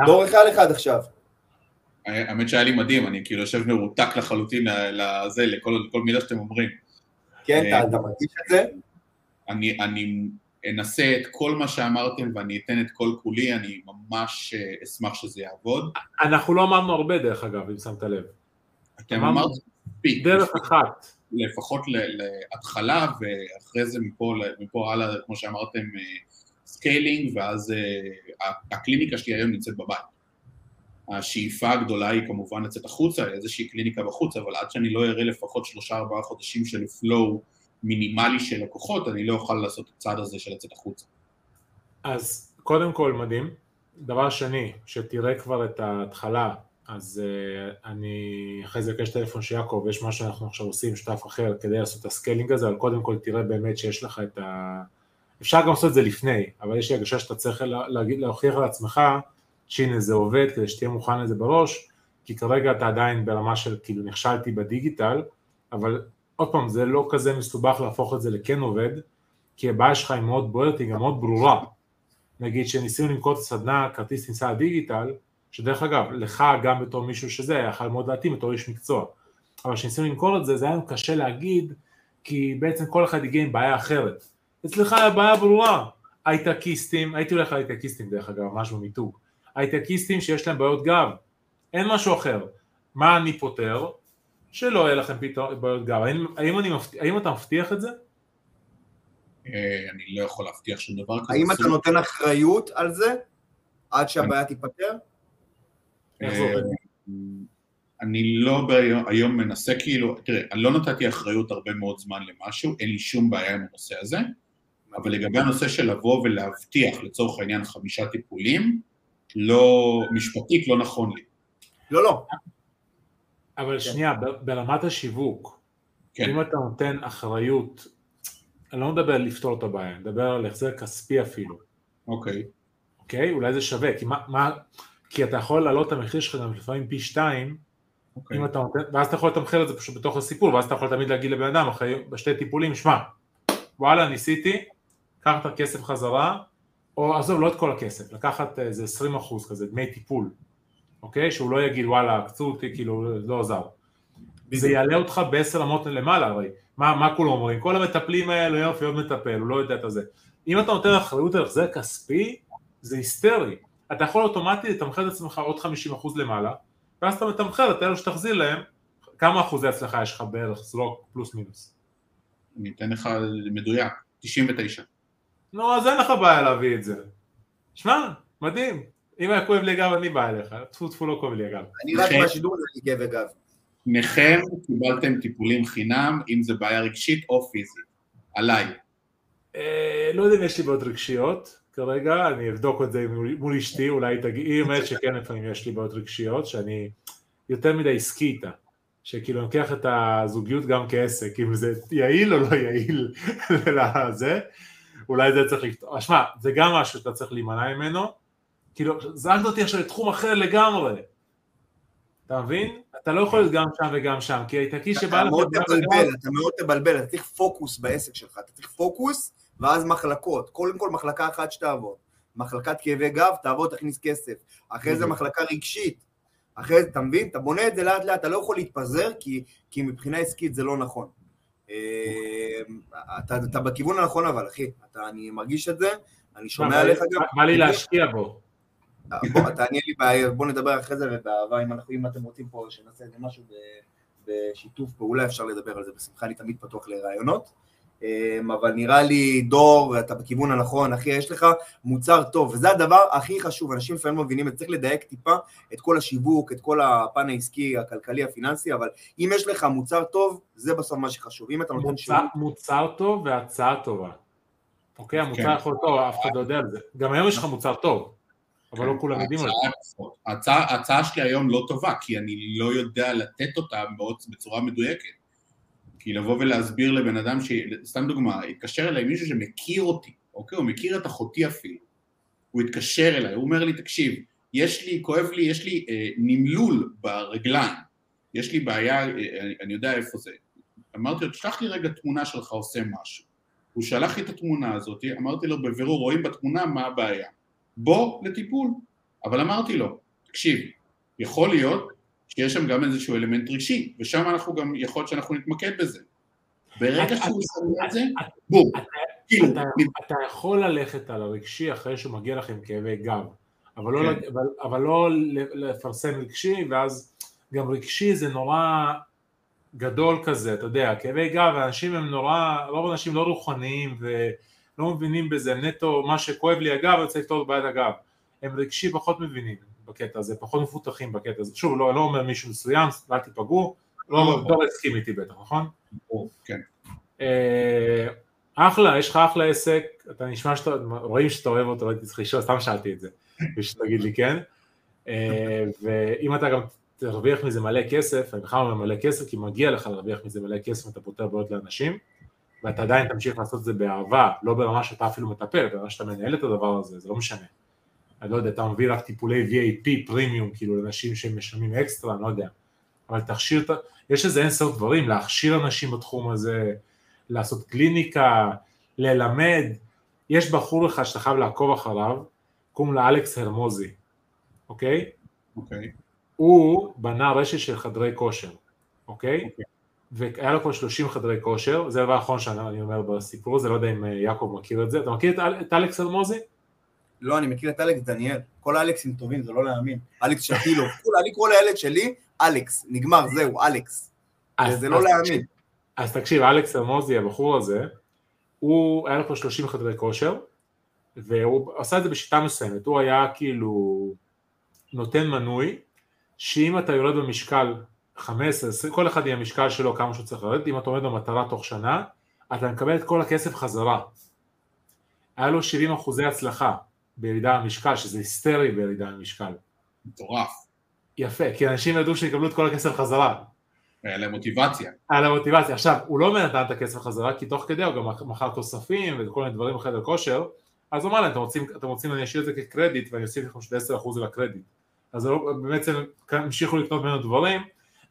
Speaker 4: דור אחד אחד עכשיו.
Speaker 3: האמת שהיה לי מדהים, אני כאילו יושב מרותק לחלוטין לזה, לכל, מילה שאתם אומרים.
Speaker 4: כן, אתה, אתה מרגיש את זה?
Speaker 3: אני, אני אנסה את כל מה שאמרתם ואני אתן את כל כולי, אני ממש אה, אשמח שזה יעבוד.
Speaker 2: אנחנו לא אמרנו הרבה דרך אגב, אם שמת לב.
Speaker 3: אתם אמרתם מספיק.
Speaker 2: דרך אחת.
Speaker 3: לפחות להתחלה, ואחרי זה מפה, מפה הלאה, כמו שאמרתם, scaling, אה, ואז אה, הקליניקה שלי היום נמצאת בבית. השאיפה הגדולה היא כמובן לצאת החוצה, איזושהי קליניקה בחוץ, אבל עד שאני לא אראה לפחות שלושה ארבעה חודשים של flow מינימלי של לקוחות, אני לא אוכל לעשות את הצעד הזה של לצאת החוצה.
Speaker 2: אז קודם כל מדהים. דבר שני, שתראה כבר את ההתחלה אז uh, אני אחרי זה אקש טלפון של יעקב, יש מה שאנחנו עכשיו עושים, שותף אחר, כדי לעשות את ה scaling הזה, אבל קודם כל תראה באמת שיש לך את ה... אפשר גם לעשות את זה לפני, אבל יש לי הרגשה שאתה צריך להגיד, להוכיח לעצמך שהנה זה עובד, כדי שתהיה מוכן לזה בראש, כי כרגע אתה עדיין ברמה של כאילו נכשלתי בדיגיטל, אבל עוד פעם, זה לא כזה מסובך להפוך את זה לכן עובד, כי הבעיה שלך היא מאוד בוערת, היא גם מאוד ברורה. נגיד שניסינו למכור את הסדנה כרטיס כניסה לדיגיטל, שדרך אגב, לך גם בתור מישהו שזה היה יכול מאוד להתאים בתור איש מקצוע. אבל כשניסינו למכור את זה, זה היה לנו קשה להגיד, כי בעצם כל אחד הגיע עם בעיה אחרת. אצלך היה בעיה ברורה, הייטקיסטים, הייתי הולך להייטקיסטים דרך אגב, ממש במיתוג, הייטקיסטים שיש להם בעיות גב, אין משהו אחר. מה אני פותר? שלא יהיה לכם פתאום בעיות גב. האם, האם, אני מבטיח, האם אתה מבטיח את זה?
Speaker 3: אה, אני לא יכול להבטיח שום דבר כזה.
Speaker 4: האם אתה נותן אחריות על זה עד שהבעיה תיפתר?
Speaker 3: אה, אני לא היום מנסה כאילו, תראה, אני לא נתתי אחריות הרבה מאוד זמן למשהו, אין לי שום בעיה עם הנושא הזה, אבל לגבי הנושא של לבוא ולהבטיח לצורך העניין חמישה טיפולים, לא, משפטית לא נכון לי.
Speaker 4: לא, לא.
Speaker 2: אבל כן. שנייה, ברמת השיווק, כן. אם אתה נותן אחריות, אני לא מדבר על לפתור את הבעיה, אני מדבר על החזר כספי אפילו.
Speaker 3: אוקיי.
Speaker 2: אוקיי? אולי זה שווה, כי מה, מה, כי אתה יכול להעלות את המחיר שלך גם לפעמים פי שתיים, okay. אוקיי. אם אתה ואז אתה יכול לתמחר את זה פשוט בתוך הסיפור, ואז אתה יכול תמיד להגיד לבן אדם אחרי בשתי טיפולים, שמע, וואלה ניסיתי, קח את הכסף חזרה, או עזוב לא את כל הכסף, לקחת איזה 20 אחוז כזה, דמי טיפול, אוקיי? שהוא לא יגיד וואלה עקצו אותי, כאילו לא עזר. זה יעלה אותך בעשר אמות למעלה הרי, מה, מה כולם אומרים? כל המטפלים האלה יופי עוד מטפל, הוא לא יודע את זה. אם אתה נותן אחריות על החזר כספי, זה היסטרי. אתה יכול אוטומטית לתמחר את עצמך עוד 50% למעלה, ואז אתה מתמחר את אלו שתחזיר להם, כמה אחוזי הצלחה יש לך בערך, זה לא פלוס מינוס.
Speaker 3: אני אתן לך מדויק, 99.
Speaker 2: נו, אז אין לך בעיה להביא את זה. שמע, מדהים. אם היה כואב לי גב, אני בא אליך. טפו טפו לא כואב לי הגב.
Speaker 4: אני רק מהשידור הזה לי כאב גב.
Speaker 3: שניכם קיבלתם טיפולים חינם, אם זה בעיה רגשית או פיזית. עליי.
Speaker 2: אה, לא יודע אם יש לי בעיות רגשיות. כרגע, אני אבדוק את זה מול, מול אשתי, אולי תגיד, היא אומרת שכן לפעמים יש לי בעיות רגשיות, שאני יותר מדי עסקי איתה, שכאילו אני לוקח את הזוגיות גם כעסק, אם זה יעיל או לא יעיל <laughs> לזה, אולי זה צריך לפתור, שמע, זה גם משהו שאתה צריך להימנע ממנו, כאילו, זרקת אותי עכשיו לתחום אחר לגמרי, אתה מבין? אתה לא יכול להיות גם שם וגם שם, כי האיטלקי שבא
Speaker 4: לך... אתה מאוד תבלבל, אתה מאוד תבלבל, אתה צריך פוקוס בעסק שלך, אתה צריך פוקוס ואז מחלקות, קודם כל מחלקה אחת שתעבוד, מחלקת כאבי גב, תעבוד, תכניס כסף, אחרי זה מחלקה רגשית, אחרי זה, אתה מבין? אתה בונה את זה לאט לאט, אתה לא יכול להתפזר, כי, כי מבחינה עסקית זה לא נכון. אה, אתה, אתה בכיוון הנכון אבל, אחי, אתה, אני מרגיש את זה, אני שומע עליך גם.
Speaker 2: בא לי להשקיע בו.
Speaker 4: בוא, תעניין לי בעיה, בוא נדבר אחרי זה ובאהבה, אם, אנחנו, אם אתם רוצים פה שנעשה איזה משהו בשיתוף פעולה, אפשר לדבר על זה בשמחה, אני תמיד פתוח לרעיונות. אמ, אבל נראה לי, דור, אתה בכיוון הנכון, אחי, יש לך מוצר טוב, וזה הדבר הכי חשוב, אנשים לפעמים מבינים את זה, צריך לדייק טיפה את כל השיווק, את כל הפן העסקי, הכלכלי, הפיננסי, אבל אם יש לך מוצר טוב, זה בסוף מה שחשוב, אם אתה נותן שירות...
Speaker 2: מוצר טוב והצעה טובה. אוקיי, המוצר כן. יכול טוב, אף אחד לא יודע על זה. גם היום יש לך מוצר טוב. אבל לא כולם יודעים על זה.
Speaker 3: ההצעה שלי היום לא טובה, כי אני לא יודע לתת אותה בצורה מדויקת. כי לבוא ולהסביר לבן אדם, ש... סתם דוגמה, התקשר אליי מישהו שמכיר אותי, אוקיי? הוא מכיר את אחותי אפילו. הוא התקשר אליי, הוא אומר לי, תקשיב, יש לי, כואב לי, יש לי אה, נמלול ברגליים, יש לי בעיה, אה, אני, אני יודע איפה זה. אמרתי לו, תשלח לי רגע תמונה שלך עושה משהו. הוא שלח לי את התמונה הזאת, אמרתי לו, בבירור רואים בתמונה מה הבעיה. בוא לטיפול. אבל אמרתי לו, תקשיב, יכול להיות שיש שם גם איזשהו אלמנט רגשי, ושם אנחנו גם, יכול להיות שאנחנו נתמקד בזה. ברגע שהוא שם את זה, בום.
Speaker 2: כאילו, אתה יכול ללכת על הרגשי אחרי שהוא מגיע לך עם כאבי גב, אבל לא, כן. אבל לא לפרסם רגשי, ואז גם רגשי זה נורא גדול כזה, אתה יודע, כאבי גב, האנשים הם נורא, רוב האנשים לא רוחניים ולא מבינים בזה, נטו מה שכואב לי הגב, אני רוצה לפתור את בעיית הגב. הם רגשי פחות מבינים. בקטע הזה, פחות מפותחים בקטע הזה. שוב, לא, לא אומר מישהו מסוים, אל תיפגעו, לא, לא, לא הסכים איתי בטח, נכון?
Speaker 3: כן.
Speaker 2: אה, אחלה, יש לך אחלה עסק, אתה נשמע שאתה, רואים שאתה אוהב אותו, לא הייתי צריך לשאול, סתם שאלתי את זה, ושתגיד לי כן. אה, ואם אתה גם תרוויח מזה מלא כסף, אני בכלל אומר מלא כסף, כי מגיע לך להרוויח מזה מלא כסף, אתה פותר בעיות לאנשים, ואתה עדיין תמשיך לעשות את זה באהבה, לא ברמה שאתה אפילו מטפל, ברמה שאתה מנהל את הדבר הזה, זה לא משנה. אני לא יודע, אתה מביא רק טיפולי VAP פרימיום, כאילו לאנשים שהם משלמים אקסטרה, אני לא יודע, אבל תכשיר, יש איזה אין סוף דברים, להכשיר אנשים בתחום הזה, לעשות קליניקה, ללמד, יש בחור אחד שאתה חייב לעקוב אחריו, קוראים לו אלכס הרמוזי, אוקיי?
Speaker 3: אוקיי.
Speaker 2: הוא בנה רשת של חדרי כושר, אוקיי? אוקיי. והיה לו פה 30 חדרי כושר, זה הדבר האחרון שאני אומר בסיפור הזה, לא יודע אם יעקב מכיר את זה, אתה מכיר את, את אלכס הרמוזי?
Speaker 4: לא, אני מכיר את אלכס דניאל. כל האלכסים טובים, זה לא להאמין. אלכס שטילו. אני קורא לילד שלי אלכס. נגמר, זהו, אלכס. זה לא להאמין.
Speaker 2: אז תקשיב, אלכס אמוזי, הבחור הזה, הוא, היה לו פה 30 חדרי כושר, והוא עשה את זה בשיטה מסוימת. הוא היה כאילו נותן מנוי, שאם אתה יורד במשקל 15, 20, כל אחד יהיה משקל שלו כמה שהוא צריך לרדת, אם אתה עומד במטרה תוך שנה, אתה מקבל את כל הכסף חזרה. היה לו 70 אחוזי הצלחה. בירידה במשקל, שזה היסטרי בירידה במשקל.
Speaker 3: מטורף.
Speaker 2: יפה, כי אנשים ידעו שיקבלו את כל הכסף חזרה.
Speaker 3: היה להם מוטיבציה.
Speaker 2: היה להם מוטיבציה. עכשיו, הוא לא נתן את הכסף חזרה, כי תוך כדי הוא גם מכר תוספים וכל מיני דברים בחדר כושר, אז הוא אמר להם, אתם רוצים, אתם רוצים אני אשאיר את זה כקרדיט ואני אוסיף לכם שזה 10% על הקרדיט. אז לא, בעצם המשיכו לקנות ממנו דברים,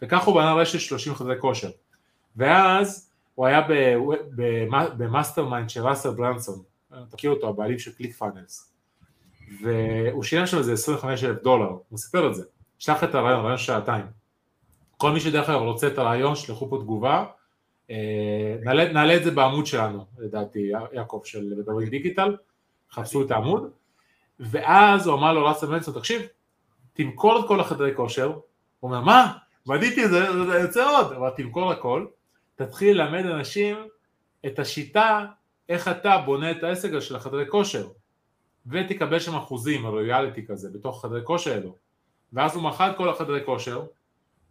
Speaker 2: וכך הוא בנה רשת 30 חדרי כושר. ואז הוא היה ב mastermind של ראסל ברנסון, תכיר אותו, הבעלים של קליק פאנלס. והוא שילם שם איזה 25 אלף דולר, הוא סיפר את זה, שלח את הרעיון, רעיון שעתיים. כל מי שדרך אגב רוצה את הרעיון, שלחו פה תגובה, אה, נעלה, נעלה את זה בעמוד שלנו, לדעתי, יעקב של מדברים דיגיטל, חפשו את העמוד, ואז הוא אמר לו רצה מנסון, תקשיב, תמכור את כל החדרי כושר, הוא אומר, מה? בניתי את זה, זה יוצא עוד, אבל תמכור הכל, תתחיל ללמד אנשים את השיטה, איך אתה בונה את העסק של החדרי כושר. ותקבל שם אחוזים, הרויאליטי כזה, בתוך חדרי כושר אלו. ואז הוא מכר את כל החדרי כושר,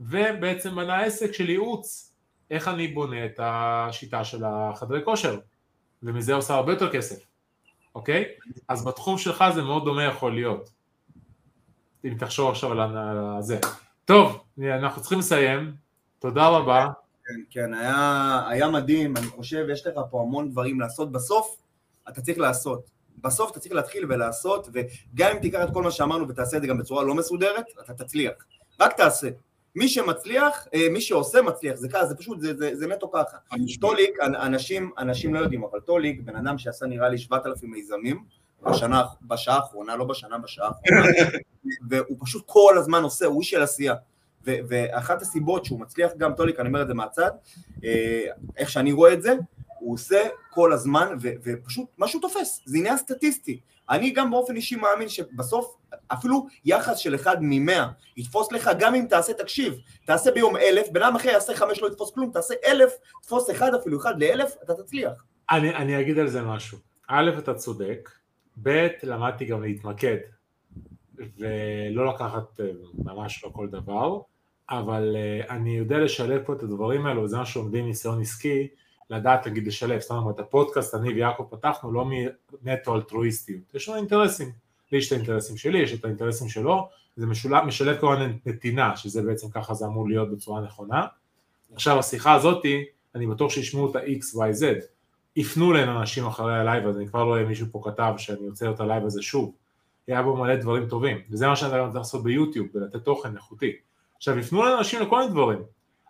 Speaker 2: ובעצם בנה עסק של ייעוץ, איך אני בונה את השיטה של החדרי כושר, ומזה עושה הרבה יותר כסף, אוקיי? אז בתחום שלך זה מאוד דומה יכול להיות. אם תחשוב עכשיו על זה. טוב, אנחנו צריכים לסיים. תודה רבה.
Speaker 4: כן, כן, היה, היה מדהים, אני חושב, יש לך פה המון דברים לעשות. בסוף, אתה צריך לעשות. בסוף אתה צריך להתחיל ולעשות, וגם אם תיקח את כל מה שאמרנו ותעשה את זה גם בצורה לא מסודרת, אתה תצליח. רק תעשה. מי שמצליח, אה, מי שעושה מצליח, זה ככה, זה פשוט, זה, זה, זה נטו ככה. טוליק, אנשים, אנשים לא יודעים, אבל טוליק, בן אדם שעשה נראה לי 7,000 מיזמים, בשנה, בשעה האחרונה, לא בשנה, בשעה האחרונה, <laughs> והוא פשוט כל הזמן עושה, הוא איש של עשייה. ואחת הסיבות שהוא מצליח גם, טוליק, אני אומר את זה מהצד, אה, איך שאני רואה את זה, הוא עושה כל הזמן, ו- ופשוט משהו תופס, זה עניין סטטיסטי. אני גם באופן אישי מאמין שבסוף אפילו יחס של אחד ממאה יתפוס לך גם אם תעשה, תקשיב, תעשה ביום אלף, בן אדם אחר יעשה חמש לא יתפוס כלום, תעשה אלף, תפוס אחד אפילו, אחד לאלף, אתה תצליח.
Speaker 2: אני, אני אגיד על זה משהו. א', אתה צודק, ב', למדתי גם להתמקד, ולא לקחת אה, ממש לא כל דבר, אבל אה, אני יודע לשלב פה את הדברים האלו, וזה מה שעומדים ניסיון עסקי, לדעת נגיד לשלב, זאת אומרת, הפודקאסט אני ויעקב פתחנו לא מנטו אלטרואיסטיות, יש לנו אינטרסים, לי יש את האינטרסים שלי, יש את האינטרסים שלו, זה משולב, משלב כמובן נתינה, שזה בעצם ככה זה אמור להיות בצורה נכונה. עכשיו השיחה הזאתי, אני בטוח שישמעו את ה-X, Y, Z, יפנו אלינו אנשים אחרי ה live הזה, אני כבר לא רואה מישהו פה כתב שאני רוצה את ה live הזה שוב, היה בו מלא דברים טובים, וזה מה שאני רוצה לעשות ביוטיוב, ולתת תוכן איכותי. עכשיו יפנו אלינו אנשים לכל מיני דברים,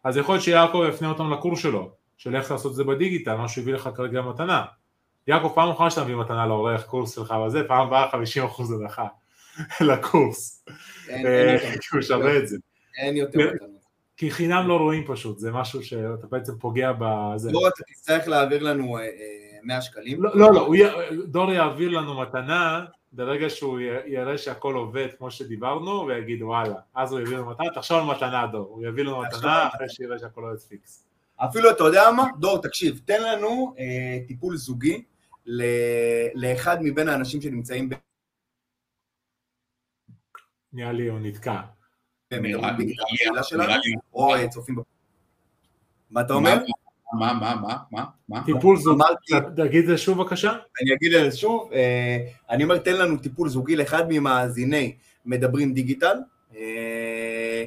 Speaker 2: אז יכול להיות שיעקב יפנה אותם לקורס שלו, של איך לעשות את זה בדיגיטל, מה שהוא הביא לך כרגע מתנה. יעקב, פעם אחרונה שאתה מביא מתנה לעורך קורס שלך וזה, פעם הבאה 50% הנחה <laughs> לקורס. כי הוא שווה את זה.
Speaker 4: אין יותר מתנות.
Speaker 2: כי חינם לא רואים פשוט, זה משהו שאתה בעצם פוגע בזה.
Speaker 4: לא, אתה תצטרך להעביר לנו 100 אה, שקלים.
Speaker 2: לא, לא, לא דור יעביר לנו מתנה ברגע שהוא יראה שהכל עובד כמו שדיברנו, ויגיד וואלה, אז הוא יביא לנו מתנה, תחשוב על מתנה דור, הוא יביא לנו מתנה אחרי שיראה שהכל עובד פיקס.
Speaker 4: אפילו אתה יודע מה? דור, תקשיב, תן לנו אה, טיפול זוגי ל, לאחד מבין האנשים שנמצאים ב...
Speaker 2: נראה לי הוא נתקע.
Speaker 4: או צופים ב... מה אתה אומר?
Speaker 3: מה, מה, מה, מה, מה?
Speaker 2: טיפול זוגי, תגיד את זה שוב בבקשה.
Speaker 4: אני אגיד את זה שוב, אה, אני אומר תן לנו טיפול זוגי לאחד ממאזיני מדברים דיגיטל, אה,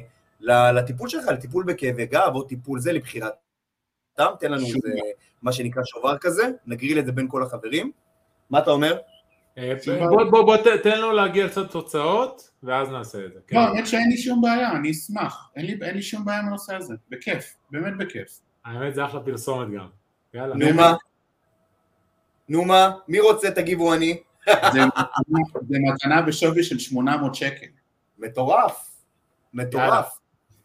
Speaker 4: לטיפול שלך, לטיפול בכאבי גב או טיפול זה לבחירת סתם, תן לנו איזה, מה שנקרא שובר כזה, נגריל את זה בין כל החברים. מה אתה אומר?
Speaker 2: אה, בוא, בוא, בוא תן לו להגיע קצת תוצאות, ואז נעשה את זה.
Speaker 3: כן. לא, האמת שאין לי שום בעיה, אני אשמח. אין לי, אין לי שום בעיה עם הנושא הזה, בכיף, באמת בכיף.
Speaker 2: האמת זה אחלה פרסומת גם. יאללה.
Speaker 4: נו מה? נו מה? מי רוצה תגיבו אני?
Speaker 3: זה מתנה בשווי של 800 שקל.
Speaker 4: מטורף. מטורף.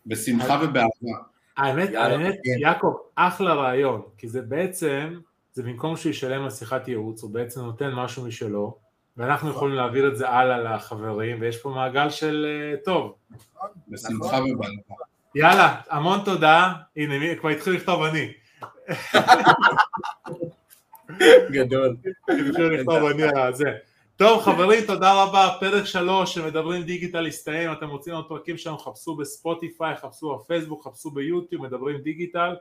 Speaker 3: בשמחה ובאהבה.
Speaker 2: האמת, האמת, כן. יעקב, אחלה רעיון, כי זה בעצם, זה במקום שהוא ישלם על שיחת ייעוץ, הוא בעצם נותן משהו משלו, ואנחנו יכולים להעביר את זה הלאה לחברים, ויש פה מעגל של uh, טוב.
Speaker 3: בשמחה ובאהבה.
Speaker 2: יאללה, המון תודה, הנה, כבר התחיל לכתוב אני. <laughs>
Speaker 4: גדול.
Speaker 2: התחיל לכתוב אני על זה. טוב חברים תודה רבה. פרק שלוש שמדברים דיגיטל הסתיים. אתם רוצים עוד פרקים שלנו חפשו בספוטיפיי חפשו בפייסבוק חפשו ביוטיוב מדברים דיגיטל.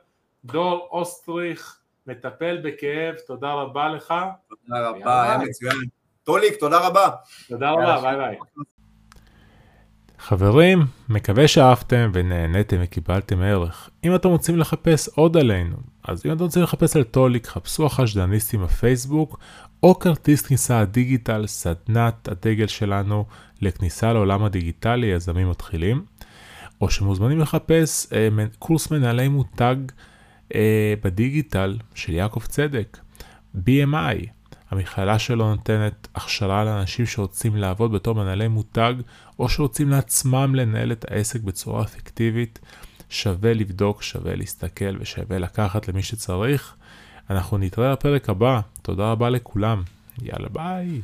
Speaker 2: דור אוסטריך מטפל בכאב תודה רבה לך.
Speaker 4: תודה רבה היה מצוין. טוליק תודה רבה.
Speaker 2: תודה רבה ביי ביי. חברים, מקווה שאהבתם ונהניתם וקיבלתם ערך. אם אתם רוצים לחפש עוד עלינו, אז אם אתם רוצים לחפש על טוליק, חפשו החשדניסטים בפייסבוק, או כרטיס כניסה הדיגיטל, סדנת הדגל שלנו לכניסה לעולם הדיגיטלי, יזמים מתחילים, או שמוזמנים לחפש אה, קורס מנהלי מותג אה, בדיגיטל של יעקב צדק, BMI. המכללה שלו נותנת הכשרה לאנשים שרוצים לעבוד בתור מנהלי מותג, או שרוצים לעצמם לנהל את העסק בצורה אפקטיבית. שווה לבדוק, שווה להסתכל ושווה לקחת למי שצריך. אנחנו נתראה בפרק הבא, תודה רבה לכולם, יאללה ביי.